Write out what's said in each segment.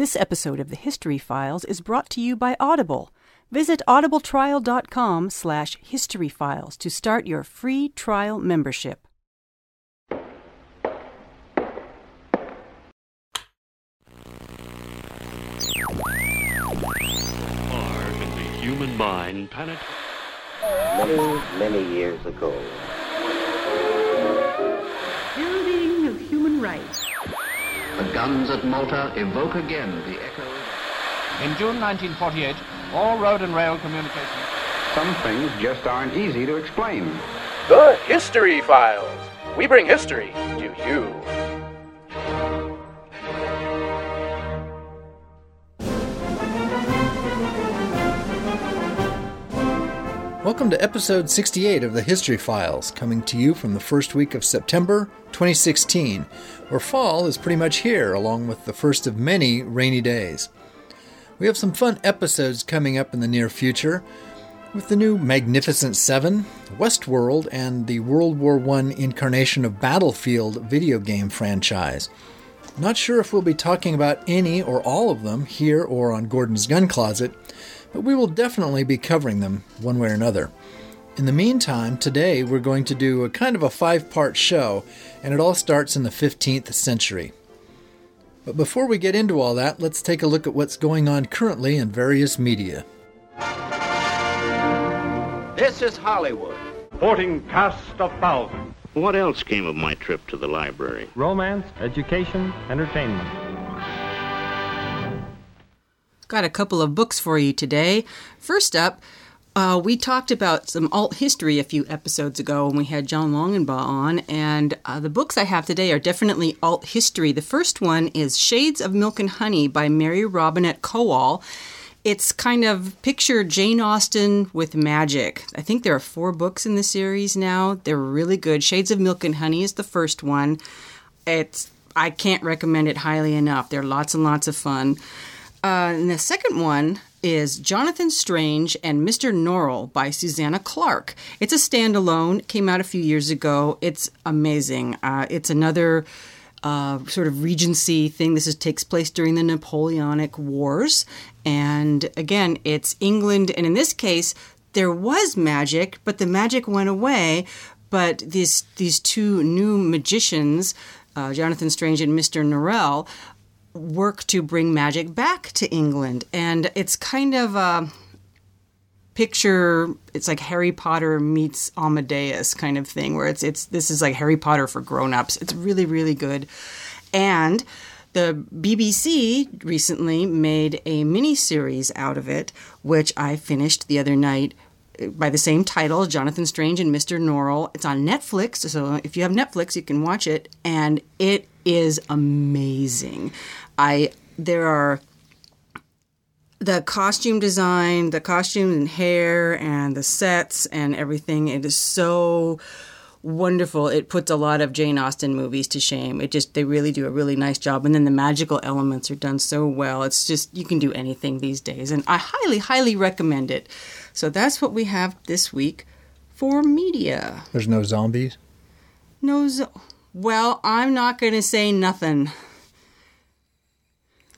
This episode of the History Files is brought to you by Audible. Visit audibletrial.com slash historyfiles to start your free trial membership. Far in the human mind penetrate. many, many years ago. Building of human rights. The guns at Malta evoke again the echo. In June 1948, all road and rail communications. Some things just aren't easy to explain. The History Files. We bring history to you. Welcome to episode 68 of the History Files, coming to you from the first week of September 2016, where fall is pretty much here, along with the first of many rainy days. We have some fun episodes coming up in the near future with the new Magnificent Seven, Westworld, and the World War I incarnation of Battlefield video game franchise. Not sure if we'll be talking about any or all of them here or on Gordon's Gun Closet, but we will definitely be covering them one way or another. In the meantime, today we're going to do a kind of a five part show, and it all starts in the 15th century. But before we get into all that, let's take a look at what's going on currently in various media. This is Hollywood. Sporting cast of thousands. What else came of my trip to the library? romance, education, entertainment. Got a couple of books for you today. First up, uh, we talked about some alt history a few episodes ago when we had John Longenbaugh on, and uh, the books I have today are definitely alt history. The first one is Shades of Milk and Honey by Mary Robinette Kowal. It's kind of picture Jane Austen with magic. I think there are four books in the series now. They're really good. Shades of Milk and Honey is the first one. It's I can't recommend it highly enough. They're lots and lots of fun. Uh, and the second one is Jonathan Strange and Mr. Norrell by Susanna Clarke. It's a standalone, came out a few years ago. It's amazing. Uh, it's another uh, sort of Regency thing. This is, takes place during the Napoleonic Wars. And again, it's England. And in this case, there was magic, but the magic went away. But these, these two new magicians, uh, Jonathan Strange and Mr. Norrell, work to bring magic back to England. And it's kind of a picture it's like Harry Potter meets Amadeus kind of thing where it's it's this is like Harry Potter for grown-ups. It's really really good. And the BBC recently made a mini series out of it which I finished the other night uh, by the same title, Jonathan Strange and Mr. Norrell. It's on Netflix, so if you have Netflix, you can watch it, and it is amazing. I there are the costume design, the costume and hair, and the sets and everything. It is so wonderful. It puts a lot of Jane Austen movies to shame. It just they really do a really nice job, and then the magical elements are done so well. It's just you can do anything these days, and I highly, highly recommend it. So that's what we have this week for media. There's no zombies. No, zo- well, I'm not going to say nothing.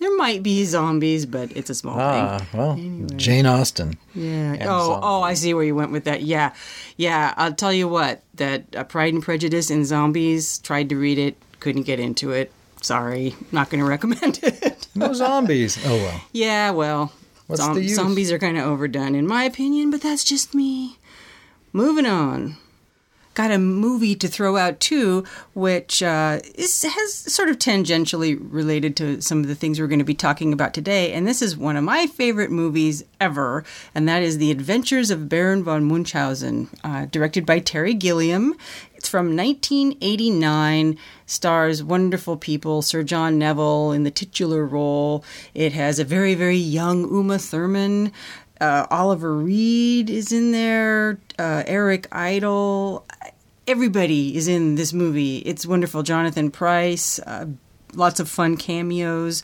There might be zombies, but it's a small Ah, thing. well, Jane Austen. Yeah. And Oh, zombies. oh, I see where you went with that. Yeah, yeah. I'll tell you what. That uh, Pride and Prejudice and Zombies. Tried to read it, couldn't get into it. Sorry, not going to recommend it. No zombies. Oh well. yeah, well, What's the use? zombies are kind of overdone in my opinion, but that's just me. Moving on. Got a movie to throw out too, which uh, is has sort of tangentially related to some of the things we're going to be talking about today. And this is one of my favorite movies ever, and that is The Adventures of Baron von Munchausen, uh, directed by Terry Gilliam. It's from 1989, stars wonderful people, Sir John Neville in the titular role. It has a very, very young Uma Thurman. Uh, Oliver Reed is in there, uh, Eric Idle. Everybody is in this movie. It's wonderful. Jonathan Pryce, uh, lots of fun cameos.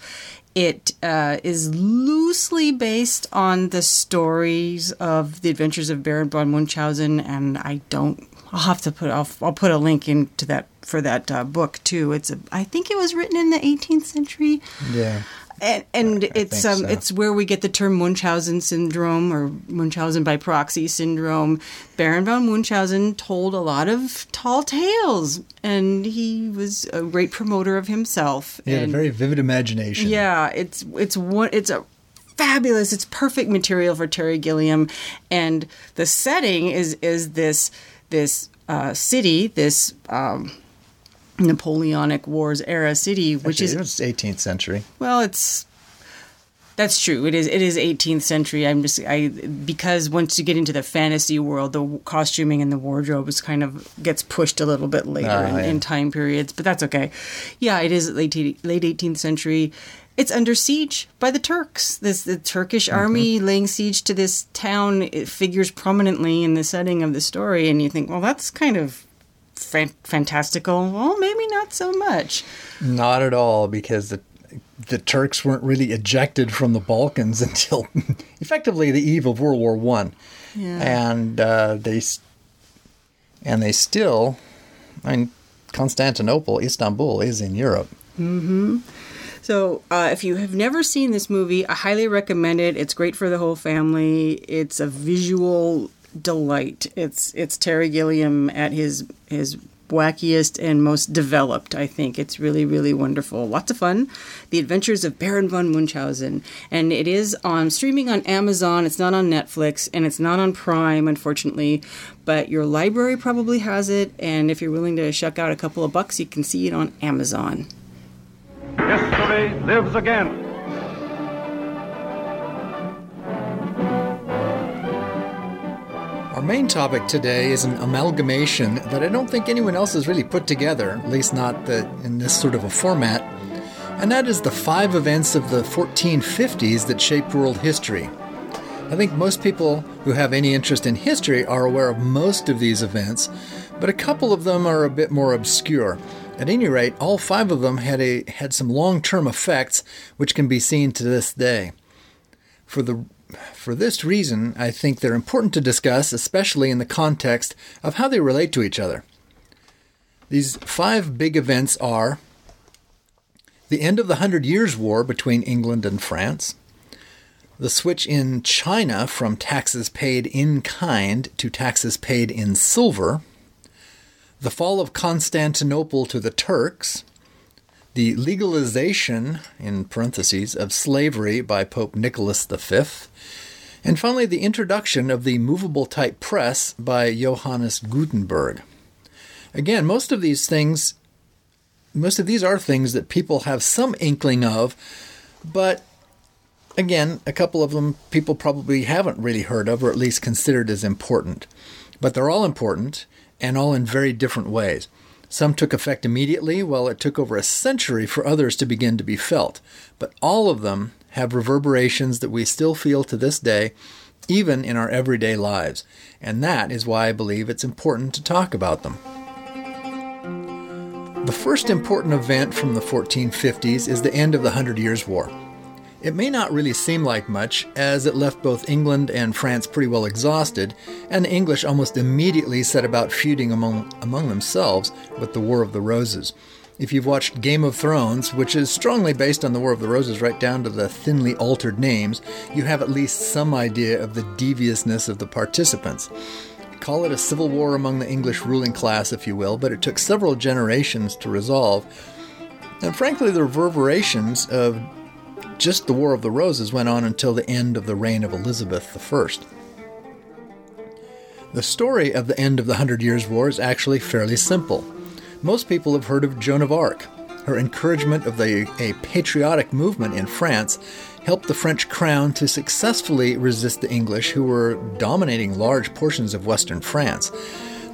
It uh, is loosely based on the stories of the adventures of Baron von Munchausen, and I don't. I'll have to put. I'll, I'll put a link into that for that uh, book too. It's a. I think it was written in the 18th century. Yeah. And, and it's think um, so. it's where we get the term Munchausen syndrome or Munchausen by proxy syndrome. Baron von Munchausen told a lot of tall tales, and he was a great promoter of himself. He had a very vivid imagination. yeah, it's it's one it's a fabulous. It's perfect material for Terry Gilliam, and the setting is is this this uh, city, this um, Napoleonic Wars era city, which Actually, is 18th century. well, it's that's true. It is. It is 18th century. I'm just I because once you get into the fantasy world, the costuming and the wardrobe is kind of gets pushed a little bit later Ah, in, yeah. in time periods, but that's okay. Yeah, it is late late 18th century. It's under siege by the Turks. This the Turkish Mm-hmm. army laying siege to this town. It figures prominently in the setting of the story, and you think, well, that's kind of fan- fantastical. Well, maybe not so much. Not at all, because the the Turks weren't really ejected from the Balkans until effectively the eve of World War One, Yeah. and uh, they and they still, I mean, Constantinople, Istanbul is in Europe. So, uh, if you have never seen this movie, I highly recommend it. It's great for the whole family. It's a visual delight. It's it's Terry Gilliam at his his wackiest and most developed. I think it's really really wonderful. Lots of fun. The Adventures of Baron von Munchausen, and it is on streaming on Amazon. It's not on Netflix and it's not on Prime, unfortunately. But your library probably has it, and if you're willing to shuck out a couple of bucks, you can see it on Amazon. History lives again. Main topic today is an amalgamation that I don't think anyone else has really put together, at least not the, in this sort of a format, and that is the five events of the 1450s that shaped world history. I think most people who have any interest in history are aware of most of these events, but a couple of them are a bit more obscure. At any rate, all five of them had a had some long-term effects which can be seen to this day. For the for this reason, I think they're important to discuss, especially in the context of how they relate to each other. These five big events are the end of the Hundred Years' War between England and France, the switch in China from taxes paid in kind to taxes paid in silver, the fall of Constantinople to the Turks, the legalization, in parentheses, of slavery by Pope Nicholas V, and finally the introduction of the movable type press by Johannes Gutenberg. Again, most of these things, most of these are things that people have some inkling of, but again, a couple of them people probably haven't really heard of or at least considered as important. But they're all important and all in very different ways. Some took effect immediately, while it took over a century for others to begin to be felt. But all of them have reverberations that we still feel to this day, even in our everyday lives. And that is why I believe it's important to talk about them. The first important event from the 1450s is the end of the Hundred Years' War. It may not really seem like much, as it left both England and France pretty well exhausted, and the English almost immediately set about feuding among, among themselves with the War of the Roses. If you've watched Game of Thrones, which is strongly based on the War of the Roses right down to the thinly altered names, you have at least some idea of the deviousness of the participants. Call it a civil war among the English ruling class, if you will, but it took several generations to resolve. And frankly, the reverberations of just the War of the Roses went on until the end of the reign of Elizabeth I. The story of the end of the Hundred Years' War is actually fairly simple. Most people have heard of Joan of Arc. Her encouragement of the, a patriotic movement in France helped the French crown to successfully resist the English, who were dominating large portions of western France.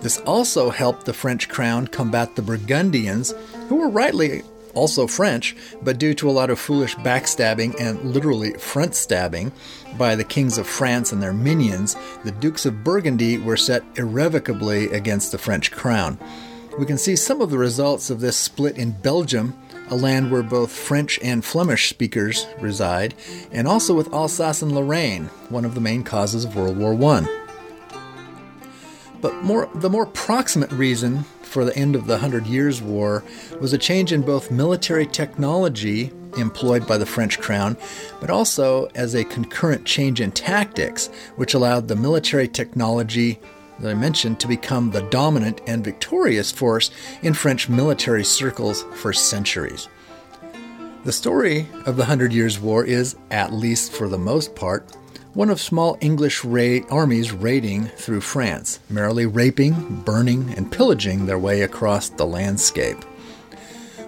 This also helped the French crown combat the Burgundians, who were rightly also French, but due to a lot of foolish backstabbing and literally front stabbing by the kings of France and their minions, the Dukes of Burgundy were set irrevocably against the French crown. We can see some of the results of this split in Belgium, a land where both French and Flemish speakers reside, and also with Alsace and Lorraine, one of the main causes of World War I. But more, the more proximate reason for the end of the Hundred Years' War was a change in both military technology employed by the French crown, but also as a concurrent change in tactics, which allowed the military technology that I mentioned to become the dominant and victorious force in French military circles for centuries. The story of the Hundred Years' War is, at least for the most part, one of small English ra- armies raiding through France, merrily raping, burning, and pillaging their way across the landscape.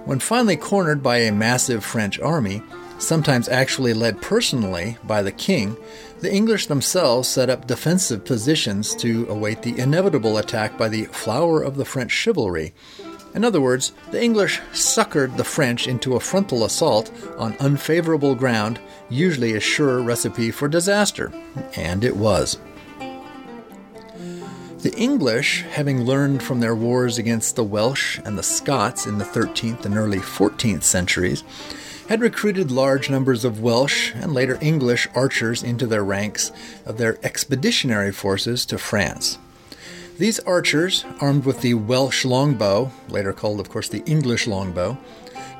When finally cornered by a massive French army, sometimes actually led personally by the king, the English themselves set up defensive positions to await the inevitable attack by the flower of the French chivalry. In other words, the English suckered the French into a frontal assault on unfavorable ground, usually a sure recipe for disaster. And it was. The English, having learned from their wars against the Welsh and the Scots in the 13th and early 14th centuries, had recruited large numbers of Welsh and later English archers into their ranks of their expeditionary forces to France. These archers, armed with the Welsh longbow, later called, of course, the English longbow,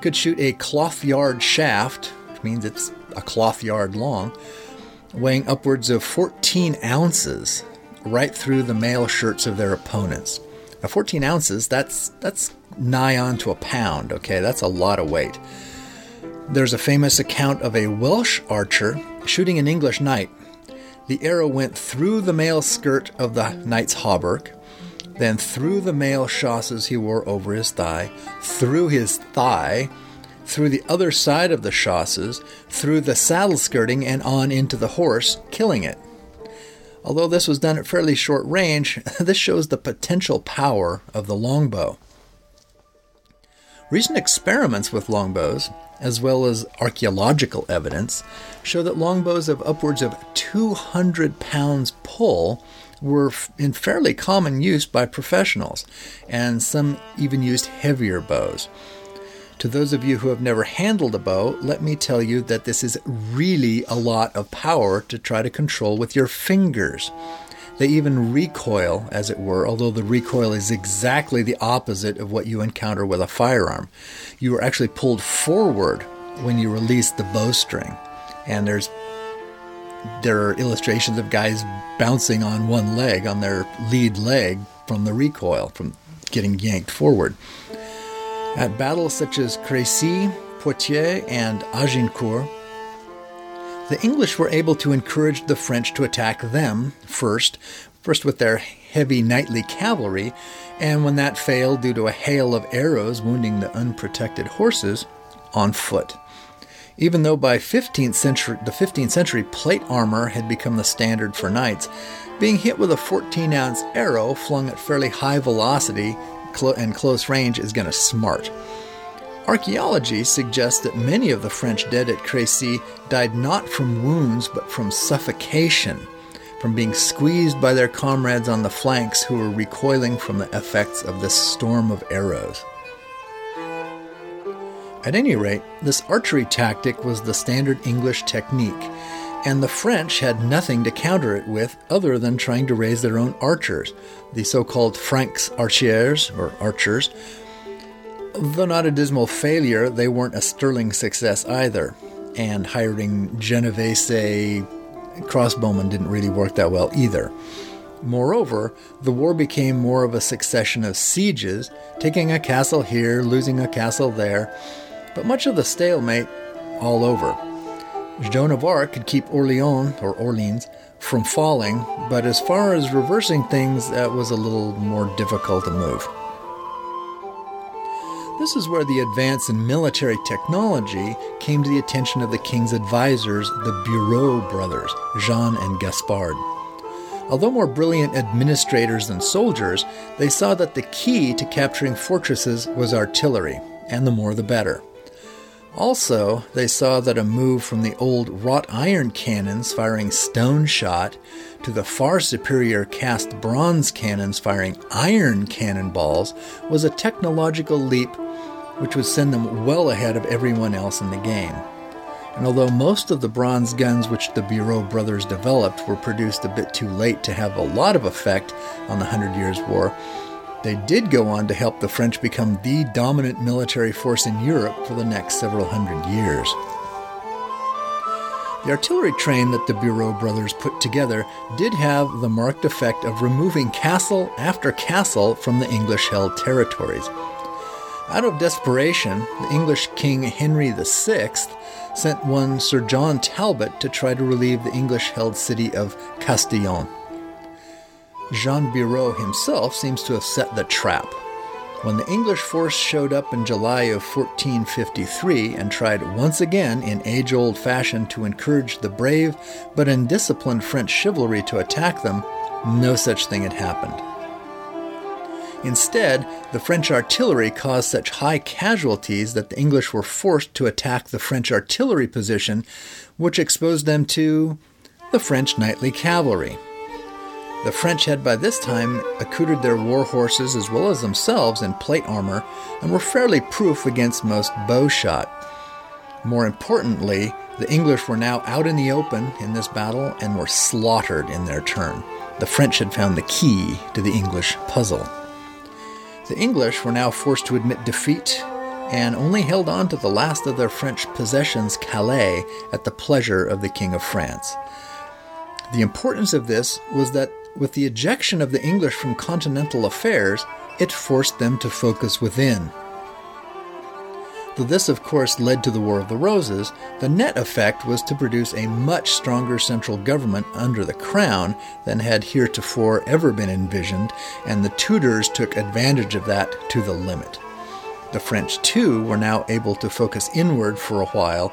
could shoot a cloth yard shaft, which means it's a cloth yard long, weighing upwards of 14 ounces, right through the mail shirts of their opponents. Now, 14 ounces, that's, that's nigh on to a pound, okay? That's a lot of weight. There's a famous account of a Welsh archer shooting an English knight. The arrow went through the mail skirt of the knight's hauberk, then through the mail chausses he wore over his thigh, through his thigh, through the other side of the chausses, through the saddle skirting, and on into the horse, killing it. Although this was done at fairly short range, this shows the potential power of the longbow. Recent experiments with longbows, as well as archaeological evidence, show that longbows of upwards of 200 pounds pull were in fairly common use by professionals, and some even used heavier bows. To those of you who have never handled a bow, let me tell you that this is really a lot of power to try to control with your fingers. They even recoil, as it were, although the recoil is exactly the opposite of what you encounter with a firearm. You are actually pulled forward when you release the bowstring. And there's there are illustrations of guys bouncing on one leg, on their lead leg, from the recoil, from getting yanked forward. At battles such as Crécy, Poitiers, and Agincourt, the English were able to encourage the French to attack them first, first with their heavy knightly cavalry, and when that failed due to a hail of arrows wounding the unprotected horses, on foot. Even though by 15th century, the 15th century plate armor had become the standard for knights, being hit with a 14 ounce arrow flung at fairly high velocity and close range is going to smart. Archaeology suggests that many of the French dead at Crécy died not from wounds but from suffocation, from being squeezed by their comrades on the flanks who were recoiling from the effects of this storm of arrows. At any rate, this archery tactic was the standard English technique, and the French had nothing to counter it with other than trying to raise their own archers, the so called francs archers, or archers. Though not a dismal failure, they weren't a sterling success either, and hiring Genovese crossbowmen didn't really work that well either. Moreover, the war became more of a succession of sieges, taking a castle here, losing a castle there, but much of the stalemate all over. Joan of Arc could keep Orleans, or Orleans, from falling, but as far as reversing things, that was a little more difficult to move. This is where the advance in military technology came to the attention of the king's advisors, the Bureau brothers, Jean and Gaspard. Although more brilliant administrators than soldiers, they saw that the key to capturing fortresses was artillery, and the more the better. Also, they saw that a move from the old wrought iron cannons firing stone shot to the far superior cast bronze cannons firing iron cannonballs was a technological leap which would send them well ahead of everyone else in the game. And although most of the bronze guns which the Bureau brothers developed were produced a bit too late to have a lot of effect on the Hundred Years' War, They did go on to help the French become the dominant military force in Europe for the next several hundred years. The artillery train that the Bureau brothers put together did have the marked effect of removing castle after castle from the English held territories. Out of desperation, the English King Henry VI sent one Sir John Talbot to try to relieve the English held city of Castillon. Jean Bureau himself seems to have set the trap. When the English force showed up in July of 1453 and tried once again in age old fashion to encourage the brave but undisciplined French chivalry to attack them, no such thing had happened. Instead, the French artillery caused such high casualties that the English were forced to attack the French artillery position, which exposed them to the French knightly cavalry. The French had by this time accoutred their war horses as well as themselves in plate armor and were fairly proof against most bow shot. More importantly, the English were now out in the open in this battle and were slaughtered in their turn. The French had found the key to the English puzzle. The English were now forced to admit defeat and only held on to the last of their French possessions, Calais, at the pleasure of the King of France. The importance of this was that with the ejection of the English from continental affairs, it forced them to focus within. Though this, of course, led to the War of the Roses, the net effect was to produce a much stronger central government under the crown than had heretofore ever been envisioned, and the Tudors took advantage of that to the limit. The French, too, were now able to focus inward for a while,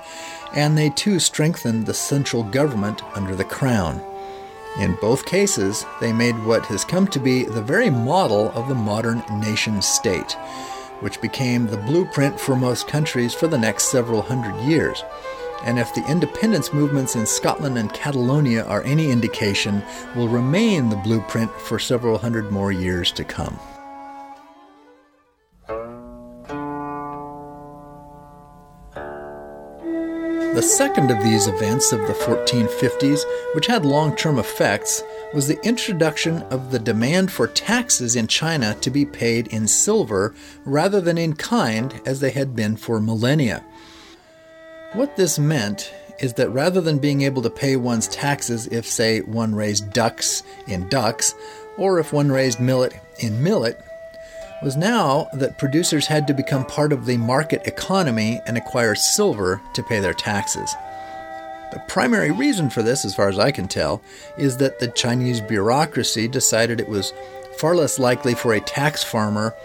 and they too strengthened the central government under the crown. In both cases, they made what has come to be the very model of the modern nation state, which became the blueprint for most countries for the next several hundred years. And if the independence movements in Scotland and Catalonia are any indication, will remain the blueprint for several hundred more years to come. The second of these events of the 1450s, which had long term effects, was the introduction of the demand for taxes in China to be paid in silver rather than in kind as they had been for millennia. What this meant is that rather than being able to pay one's taxes if, say, one raised ducks in ducks, or if one raised millet in millet, was now that producers had to become part of the market economy and acquire silver to pay their taxes. The primary reason for this, as far as I can tell, is that the Chinese bureaucracy decided it was far less likely for a tax farmer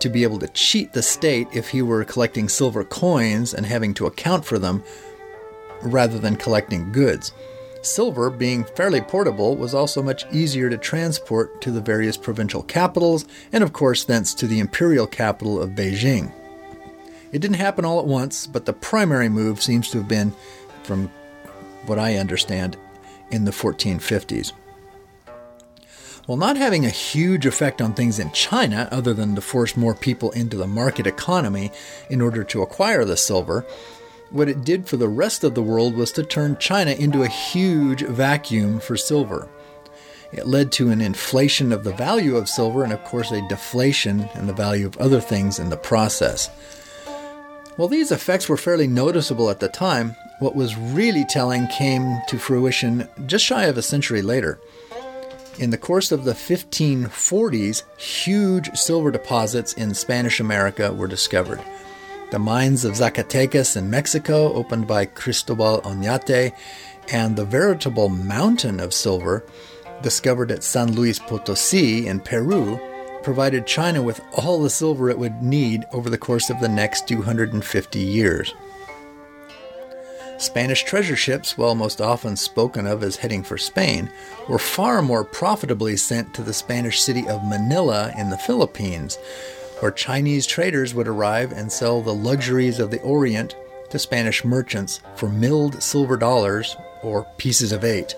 to be able to cheat the state if he were collecting silver coins and having to account for them rather than collecting goods. Silver, being fairly portable, was also much easier to transport to the various provincial capitals and, of course, thence to the imperial capital of Beijing. It didn't happen all at once, but the primary move seems to have been, from what I understand, in the 1450s. While not having a huge effect on things in China, other than to force more people into the market economy in order to acquire the silver, what it did for the rest of the world was to turn China into a huge vacuum for silver. It led to an inflation of the value of silver and, of course, a deflation in the value of other things in the process. While these effects were fairly noticeable at the time, what was really telling came to fruition just shy of a century later. In the course of the 1540s, huge silver deposits in Spanish America were discovered. The mines of Zacatecas in Mexico, opened by Cristobal Oñate, and the veritable mountain of silver, discovered at San Luis Potosi in Peru, provided China with all the silver it would need over the course of the next 250 years. Spanish treasure ships, while most often spoken of as heading for Spain, were far more profitably sent to the Spanish city of Manila in the Philippines, where Chinese traders would arrive and sell the luxuries of the Orient to Spanish merchants for milled silver dollars or pieces of eight.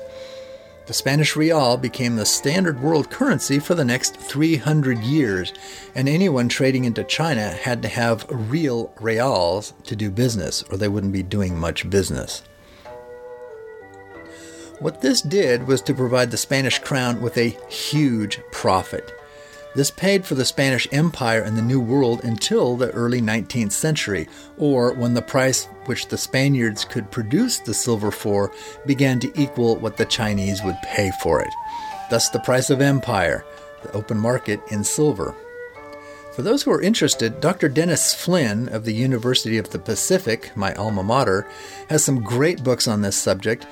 The Spanish real became the standard world currency for the next 300 years, and anyone trading into China had to have real reals to do business, or they wouldn't be doing much business. What this did was to provide the Spanish crown with a huge profit. This paid for the Spanish Empire and the New World until the early 19th century, or when the price which the Spaniards could produce the silver for began to equal what the Chinese would pay for it. Thus, the price of empire, the open market in silver. For those who are interested, Dr. Dennis Flynn of the University of the Pacific, my alma mater, has some great books on this subject,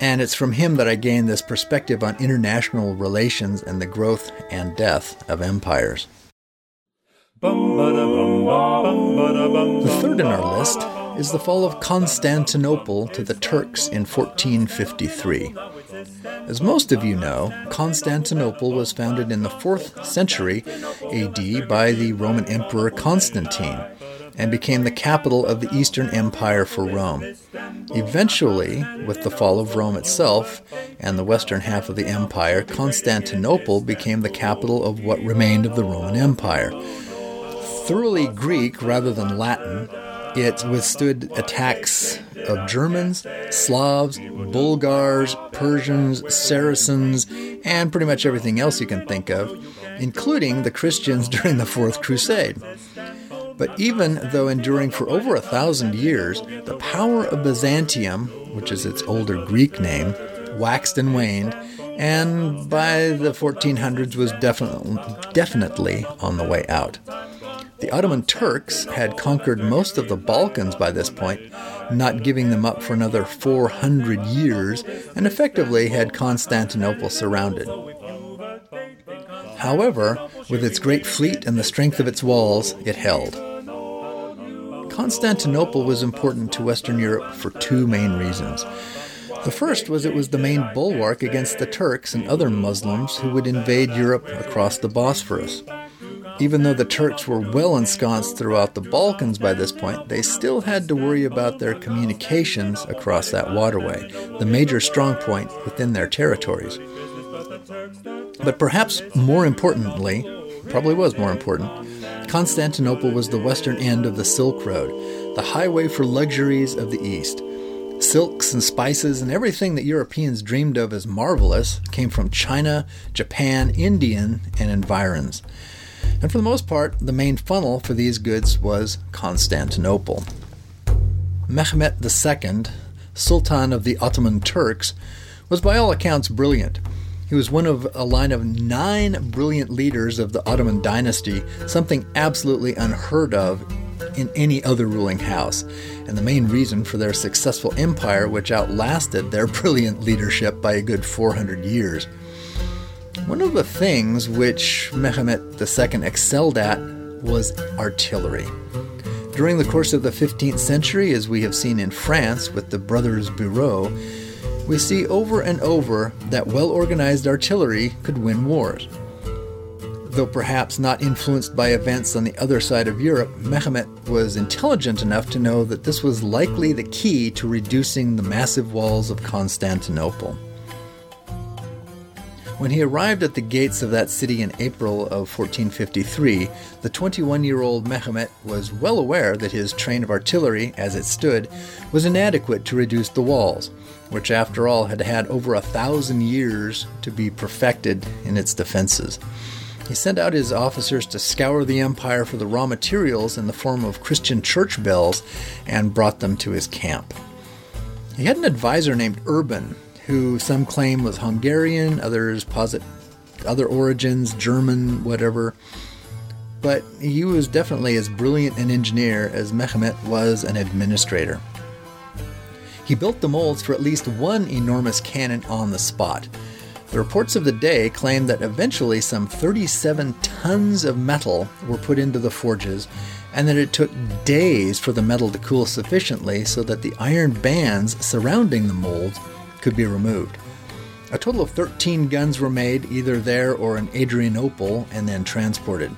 and it's from him that I gained this perspective on international relations and the growth and death of empires. The third in our list is the fall of Constantinople to the Turks in 1453. As most of you know, Constantinople was founded in the 4th century AD by the Roman Emperor Constantine and became the capital of the Eastern Empire for Rome. Eventually, with the fall of Rome itself and the western half of the empire, Constantinople became the capital of what remained of the Roman Empire. Thoroughly Greek rather than Latin, it withstood attacks of Germans, Slavs, Bulgars, Persians, Saracens, and pretty much everything else you can think of, including the Christians during the Fourth Crusade. But even though enduring for over a thousand years, the power of Byzantium, which is its older Greek name, waxed and waned, and by the 1400s was definitely, definitely on the way out. The Ottoman Turks had conquered most of the Balkans by this point, not giving them up for another 400 years, and effectively had Constantinople surrounded. However, with its great fleet and the strength of its walls, it held. Constantinople was important to Western Europe for two main reasons. The first was it was the main bulwark against the Turks and other Muslims who would invade Europe across the Bosphorus. Even though the Turks were well ensconced throughout the Balkans by this point, they still had to worry about their communications across that waterway, the major strong point within their territories. But perhaps more importantly, probably was more important, Constantinople was the western end of the Silk Road, the highway for luxuries of the East. Silks and spices and everything that Europeans dreamed of as marvelous came from China, Japan, Indian, and environs. And for the most part, the main funnel for these goods was Constantinople. Mehmet II, Sultan of the Ottoman Turks, was by all accounts brilliant. He was one of a line of nine brilliant leaders of the Ottoman dynasty, something absolutely unheard of in any other ruling house, and the main reason for their successful empire, which outlasted their brilliant leadership by a good 400 years. One of the things which Mehmet II excelled at was artillery. During the course of the 15th century, as we have seen in France with the Brothers Bureau, we see over and over that well organized artillery could win wars. Though perhaps not influenced by events on the other side of Europe, Mehmet was intelligent enough to know that this was likely the key to reducing the massive walls of Constantinople. When he arrived at the gates of that city in April of 1453, the 21 year old Mehmet was well aware that his train of artillery, as it stood, was inadequate to reduce the walls, which after all had had over a thousand years to be perfected in its defenses. He sent out his officers to scour the empire for the raw materials in the form of Christian church bells and brought them to his camp. He had an advisor named Urban, who some claim was Hungarian, others posit other origins, German, whatever. But he was definitely as brilliant an engineer as Mehmet was an administrator. He built the molds for at least one enormous cannon on the spot. The reports of the day claim that eventually some 37 tons of metal were put into the forges, and that it took days for the metal to cool sufficiently so that the iron bands surrounding the molds could be removed. A total of 13 guns were made either there or in Adrianople and then transported.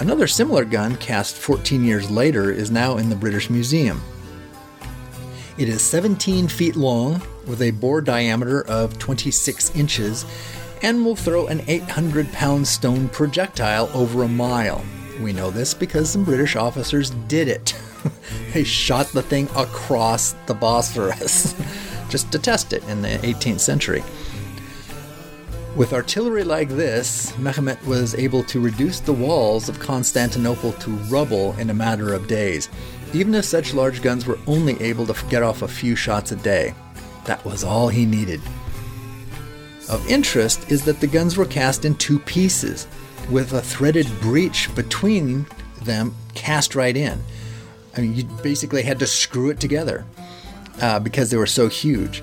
Another similar gun, cast 14 years later, is now in the British Museum. It is 17 feet long with a bore diameter of 26 inches and will throw an 800 pound stone projectile over a mile. We know this because some British officers did it. they shot the thing across the Bosphorus. just to test it in the 18th century. With artillery like this, Mehmet was able to reduce the walls of Constantinople to rubble in a matter of days, even if such large guns were only able to get off a few shots a day. That was all he needed. Of interest is that the guns were cast in two pieces, with a threaded breech between them cast right in. I mean, you basically had to screw it together uh, because they were so huge.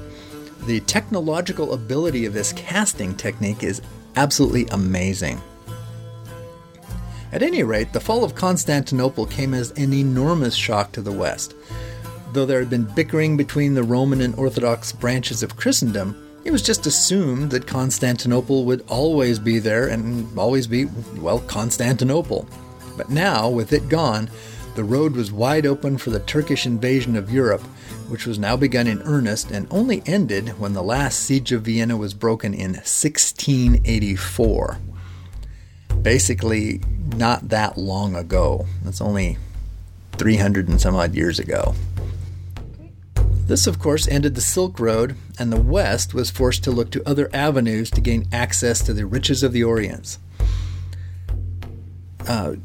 The technological ability of this casting technique is absolutely amazing. At any rate, the fall of Constantinople came as an enormous shock to the West. Though there had been bickering between the Roman and Orthodox branches of Christendom, it was just assumed that Constantinople would always be there and always be, well, Constantinople. But now, with it gone, the road was wide open for the Turkish invasion of Europe, which was now begun in earnest and only ended when the last siege of Vienna was broken in 1684. Basically, not that long ago. That's only 300 and some odd years ago. This, of course, ended the Silk Road, and the West was forced to look to other avenues to gain access to the riches of the Orient. Uh,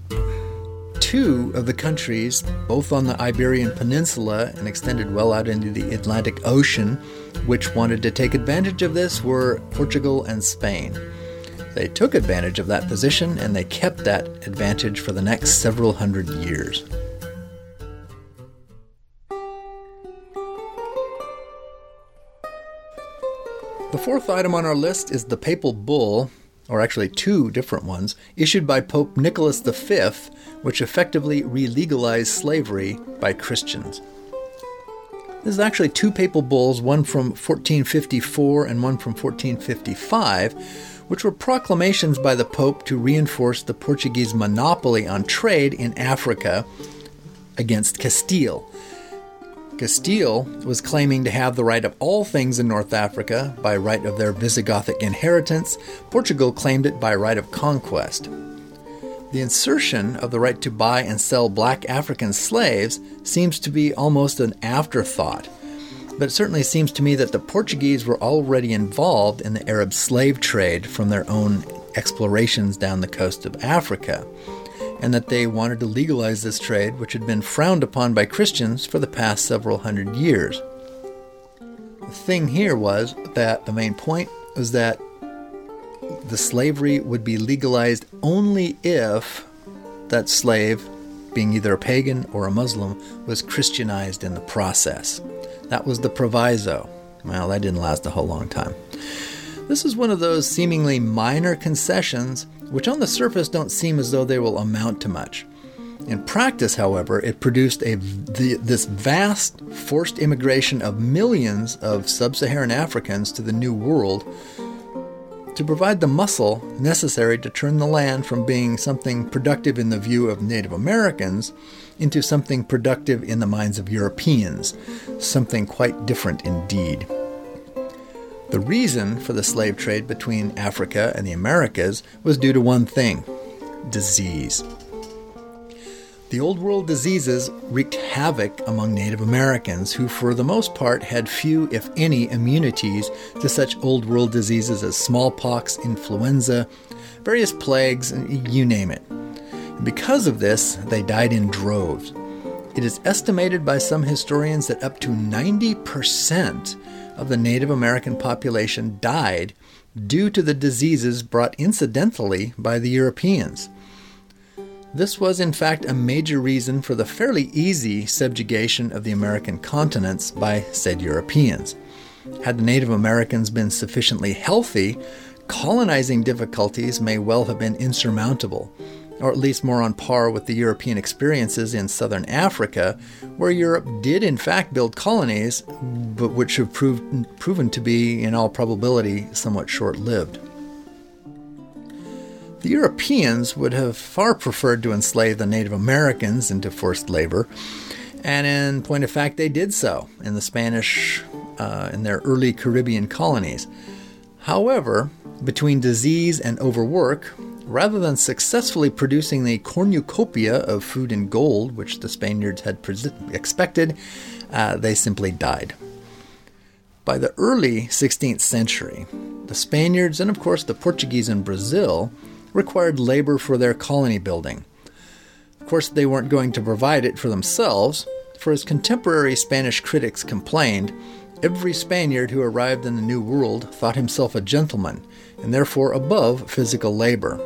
two of the countries, both on the Iberian Peninsula and extended well out into the Atlantic Ocean, which wanted to take advantage of this were Portugal and Spain. They took advantage of that position and they kept that advantage for the next several hundred years. The fourth item on our list is the papal bull, or actually two different ones, issued by Pope Nicholas V, which effectively relegalized slavery by Christians. This is actually two papal bulls, one from 1454 and one from 1455, which were proclamations by the Pope to reinforce the Portuguese monopoly on trade in Africa against Castile. Castile was claiming to have the right of all things in North Africa by right of their Visigothic inheritance. Portugal claimed it by right of conquest. The insertion of the right to buy and sell black African slaves seems to be almost an afterthought, but it certainly seems to me that the Portuguese were already involved in the Arab slave trade from their own explorations down the coast of Africa and that they wanted to legalize this trade, which had been frowned upon by Christians for the past several hundred years. The thing here was that the main point was that the slavery would be legalized only if that slave, being either a pagan or a Muslim, was Christianized in the process. That was the proviso. Well, that didn't last a whole long time. This is one of those seemingly minor concessions which on the surface don't seem as though they will amount to much. In practice, however, it produced a, the, this vast forced immigration of millions of sub Saharan Africans to the New World to provide the muscle necessary to turn the land from being something productive in the view of Native Americans into something productive in the minds of Europeans, something quite different indeed. The reason for the slave trade between Africa and the Americas was due to one thing disease. The Old World diseases wreaked havoc among Native Americans, who, for the most part, had few, if any, immunities to such Old World diseases as smallpox, influenza, various plagues, you name it. And because of this, they died in droves. It is estimated by some historians that up to 90% of the Native American population died due to the diseases brought incidentally by the Europeans. This was, in fact, a major reason for the fairly easy subjugation of the American continents by said Europeans. Had the Native Americans been sufficiently healthy, colonizing difficulties may well have been insurmountable or at least more on par with the European experiences in southern Africa, where Europe did in fact build colonies, but which have proved, proven to be, in all probability, somewhat short lived. The Europeans would have far preferred to enslave the Native Americans into forced labor, and in point of fact, they did so in the Spanish, uh, in their early Caribbean colonies. However, between disease and overwork, rather than successfully producing the cornucopia of food and gold which the Spaniards had expected, uh, they simply died. By the early 16th century, the Spaniards and, of course, the Portuguese in Brazil required labor for their colony building. Of course, they weren't going to provide it for themselves, for as contemporary Spanish critics complained, every Spaniard who arrived in the New World thought himself a gentleman and therefore above physical labor.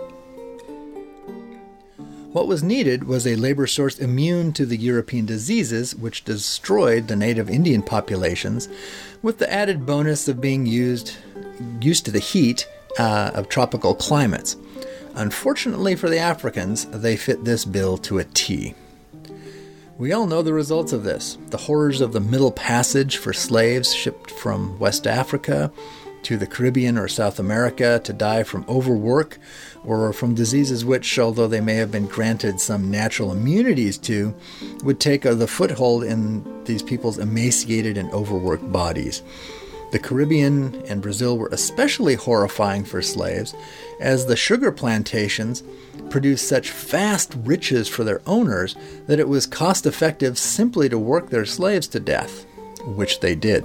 What was needed was a labor source immune to the European diseases which destroyed the native Indian populations, with the added bonus of being used used to the heat uh, of tropical climates. Unfortunately for the Africans, they fit this bill to a T. We all know the results of this the horrors of the Middle Passage for slaves shipped from West Africa to the Caribbean or South America to die from overwork or from diseases which, although they may have been granted some natural immunities to, would take the foothold in these people's emaciated and overworked bodies. The Caribbean and Brazil were especially horrifying for slaves, as the sugar plantations produced such vast riches for their owners that it was cost effective simply to work their slaves to death, which they did.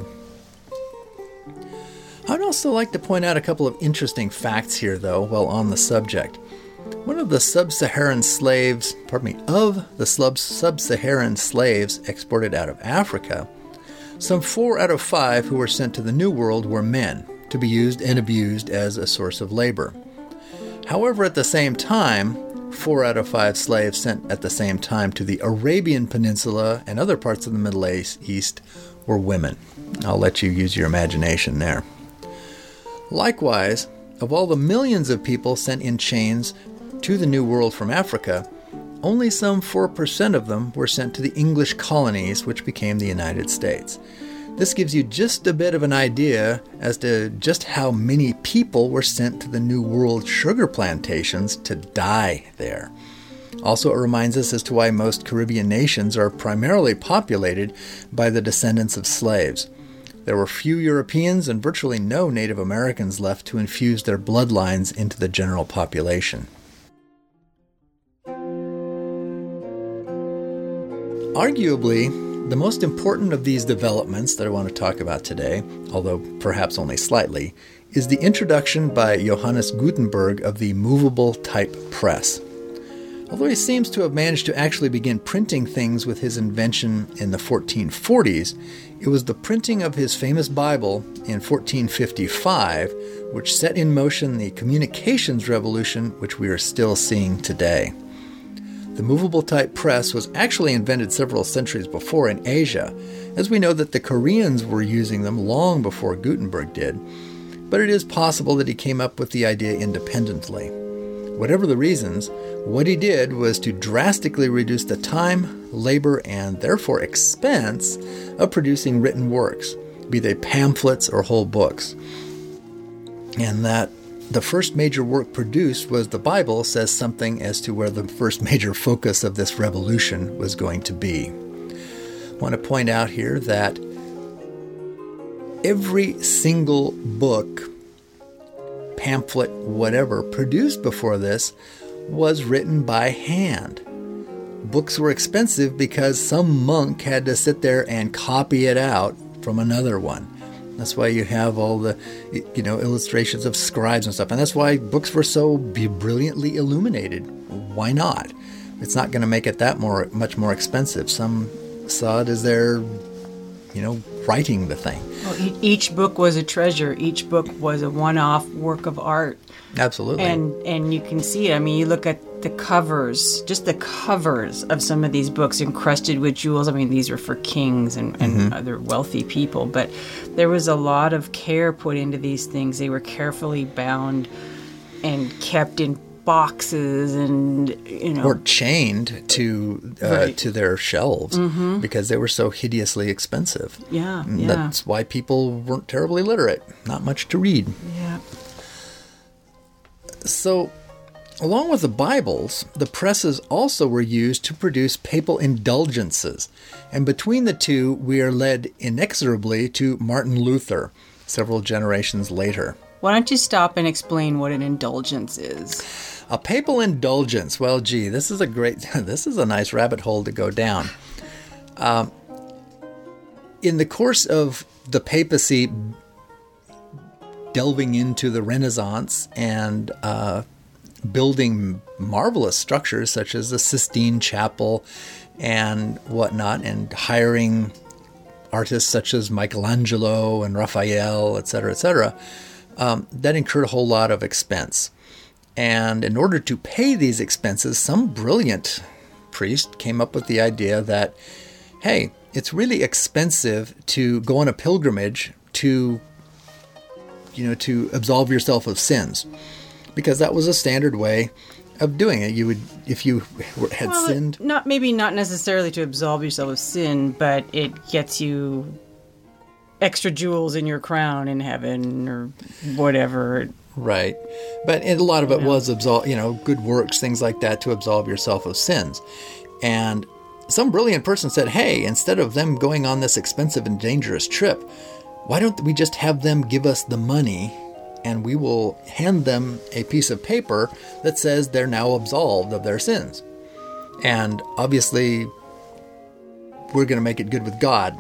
I'd also like to point out a couple of interesting facts here, though, while on the subject. One of the sub Saharan slaves, pardon me, of the sub Saharan slaves exported out of Africa, some four out of five who were sent to the New World were men, to be used and abused as a source of labor. However, at the same time, four out of five slaves sent at the same time to the Arabian Peninsula and other parts of the Middle East were women. I'll let you use your imagination there. Likewise, of all the millions of people sent in chains to the New World from Africa, only some 4% of them were sent to the English colonies, which became the United States. This gives you just a bit of an idea as to just how many people were sent to the New World sugar plantations to die there. Also, it reminds us as to why most Caribbean nations are primarily populated by the descendants of slaves. There were few Europeans and virtually no Native Americans left to infuse their bloodlines into the general population. Arguably, the most important of these developments that I want to talk about today, although perhaps only slightly, is the introduction by Johannes Gutenberg of the movable type press. Although he seems to have managed to actually begin printing things with his invention in the 1440s, it was the printing of his famous Bible in 1455 which set in motion the communications revolution which we are still seeing today. The movable type press was actually invented several centuries before in Asia, as we know that the Koreans were using them long before Gutenberg did, but it is possible that he came up with the idea independently. Whatever the reasons, what he did was to drastically reduce the time, labor, and therefore expense of producing written works, be they pamphlets or whole books. And that the first major work produced was the Bible says something as to where the first major focus of this revolution was going to be. I want to point out here that every single book, pamphlet, whatever, produced before this was written by hand. Books were expensive because some monk had to sit there and copy it out from another one. That's why you have all the, you know, illustrations of scribes and stuff. And that's why books were so brilliantly illuminated. Why not? It's not going to make it that more much more expensive. Some saw it as their, you know, writing the thing. Well, each book was a treasure. Each book was a one-off work of art. Absolutely. And and you can see it. I mean, you look at the covers, just the covers of some of these books encrusted with jewels. I mean, these are for kings and, and mm-hmm. other wealthy people, but there was a lot of care put into these things. They were carefully bound and kept in boxes and you know or chained to uh, right. to their shelves mm-hmm. because they were so hideously expensive. Yeah, yeah. That's why people weren't terribly literate. Not much to read. Yeah. So Along with the Bibles, the presses also were used to produce papal indulgences, and between the two, we are led inexorably to Martin Luther, several generations later. Why don't you stop and explain what an indulgence is? A papal indulgence. Well, gee, this is a great, this is a nice rabbit hole to go down. Um, in the course of the papacy delving into the Renaissance and uh, building marvelous structures such as the Sistine Chapel and whatnot, and hiring artists such as Michelangelo and Raphael, etc., etc., um, that incurred a whole lot of expense. And in order to pay these expenses, some brilliant priest came up with the idea that, hey, it's really expensive to go on a pilgrimage to, you know, to absolve yourself of sins, because that was a standard way of doing it. You would, if you were- had Well, sinned, not maybe not necessarily to absolve yourself of sin, but it gets you extra jewels in your crown in heaven or whatever. Right. But a lot of it was absolve, you know, good works, things like that to absolve yourself of sins. And some brilliant person said, "Hey, instead of them going on this expensive and dangerous trip, why don't we just have them give us the money and we will hand them a piece of paper that says they're now absolved of their sins." And obviously we're going to make it good with God.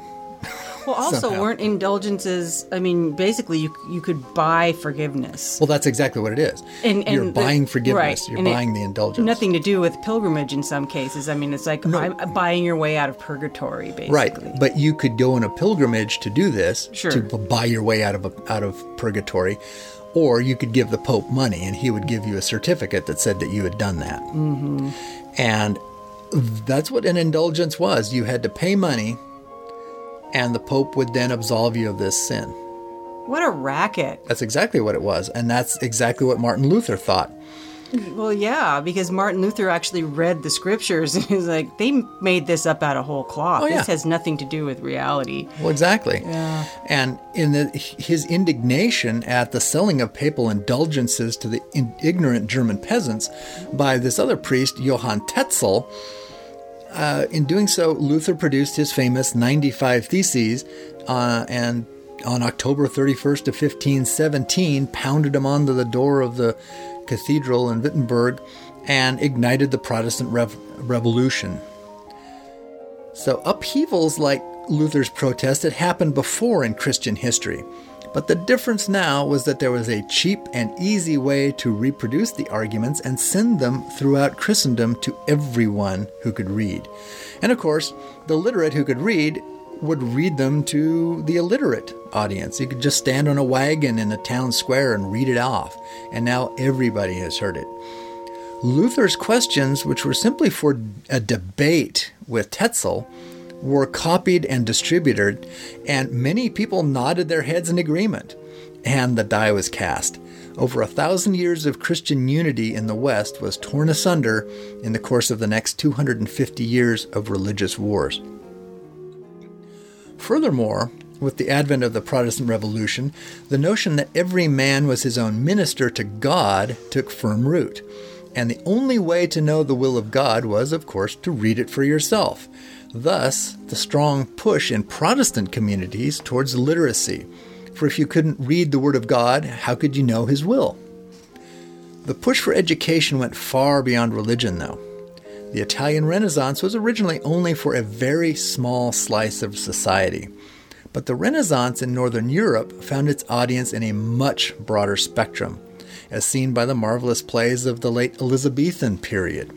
Well, also Somehow. weren't indulgences? I mean, basically, you you could buy forgiveness. Well, that's exactly what it is. And- and You're the- buying forgiveness. right, You're and it- buying the indulgence. Nothing to do with pilgrimage in some cases. I mean, it's like I'm buying your way out of purgatory, basically. Right, but you could go on a pilgrimage to do this Sure. to buy your way out of out of purgatory, or you could give the Pope money and he would give you a certificate that said that you had done that. Mm-hmm. And that's what an indulgence was. You had to pay money, and the Pope would then absolve you of this sin. What a racket! That's exactly what it was, and that's exactly what Martin Luther thought. Well, yeah, because Martin Luther actually read the scriptures and he's like, they made this up out of whole cloth. Oh, yeah. This has nothing to do with reality. Well, exactly. Yeah. And in the, his indignation at the selling of papal indulgences to the in, ignorant German peasants by this other priest, Johann Tetzel, uh, in doing so, Luther produced his famous 95 Theses uh, and on October 31st of 1517 pounded them onto the door of the cathedral in Wittenberg and ignited the Protestant Rev- Revolution. So, upheavals like Luther's protest had happened before in Christian history. But the difference now was that there was a cheap and easy way to reproduce the arguments and send them throughout Christendom to everyone who could read. And of course, the literate who could read would read them to the illiterate audience. You could just stand on a wagon in a town square and read it off. And now everybody has heard it. Luther's questions, which were simply for a debate with Tetzel, were copied and distributed, and many people nodded their heads in agreement. And the die was cast. Over a thousand years of Christian unity in the West was torn asunder in the course of the next 250 years of religious wars. Furthermore, with the advent of the Protestant Revolution, the notion that every man was his own minister to God took firm root. And the only way to know the will of God was, of course, to read it for yourself. Thus, the strong push in Protestant communities towards literacy. For if you couldn't read the Word of God, how could you know His will? The push for education went far beyond religion, though. The Italian Renaissance was originally only for a very small slice of society. But the Renaissance in Northern Europe found its audience in a much broader spectrum, as seen by the marvelous plays of the late Elizabethan period.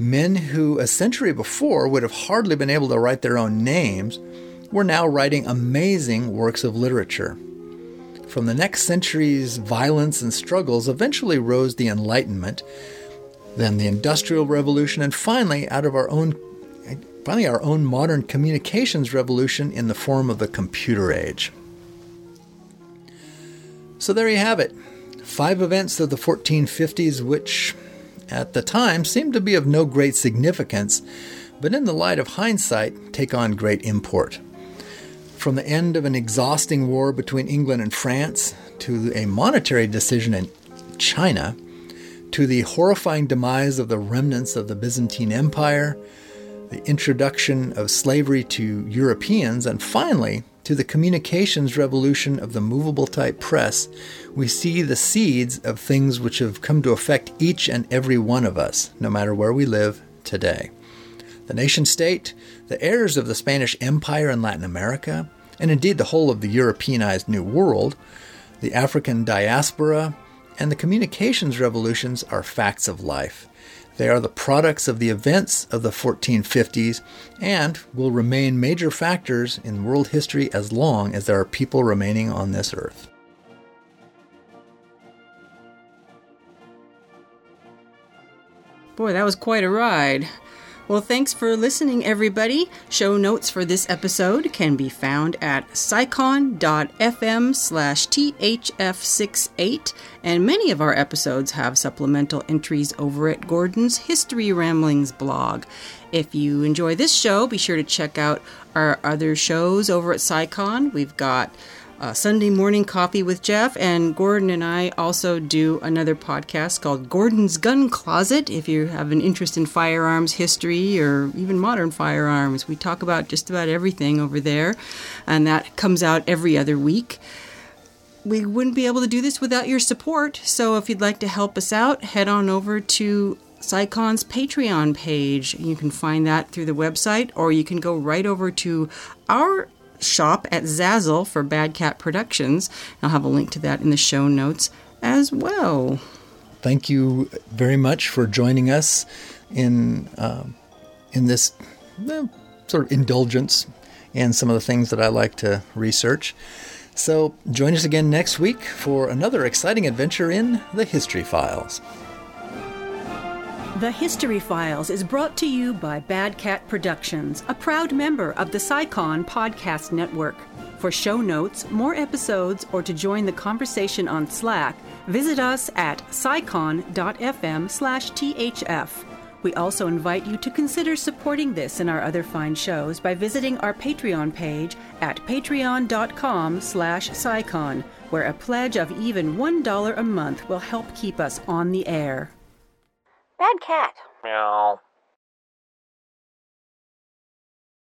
Men who a century before would have hardly been able to write their own names were now writing amazing works of literature. From the next century's violence and struggles eventually rose the Enlightenment, then the Industrial Revolution, and finally, out of our own finally our own modern communications revolution in the form of the computer age. So there you have it. Five events of the 1450s which at the time seemed to be of no great significance, but in the light of hindsight take on great import. From the end of an exhausting war between England and France to a monetary decision in China, to the horrifying demise of the remnants of the Byzantine Empire, the introduction of slavery to Europeans, and finally to the communications revolution of the movable type press, we see the seeds of things which have come to affect each and every one of us, no matter where we live today. the nation state, the heirs of the Spanish Empire in Latin America, and indeed the whole of the Europeanized New World, the African diaspora, and the communications revolutions are facts of life. They are the products of the events of the 1450s and will remain major factors in world history as long as there are people remaining on this earth. Boy, that was quite a ride. Well, thanks for listening, everybody. Show notes for this episode can be found at psychon.fm slash thf68, and many of our episodes have supplemental entries over at Gordon's History Ramblings blog. If you enjoy this show, be sure to check out our other shows over at PsyCon. We've got Sunday Morning Coffee with Jeff, and Gordon and I also do another podcast called Gordon's Gun Closet. If you have an interest in firearms history or even modern firearms, we talk about just about everything over there, and that comes out every other week. We wouldn't be able to do this without your support, so if you'd like to help us out, head on over to PsyCon's Patreon page. You can find that through the website, or you can go right over to our shop at Zazzle for Bad Cat Productions. I'll have a link to that in the show notes as well. Thank you very much for joining us in uh, in this sort of indulgence and some of the things that I like to research. So join us again next week for another exciting adventure in the History Files. The History Files is brought to you by Bad Cat Productions, a proud member of the PsyCon Podcast Network. For show notes, more episodes, or to join the conversation on Slack, visit us at psychon.fm slash thf. We also invite you to consider supporting this and our other fine shows by visiting our Patreon page at patreon.com slash psychon, where a pledge of even $1 a month will help keep us on the air. Bad cat. Meow.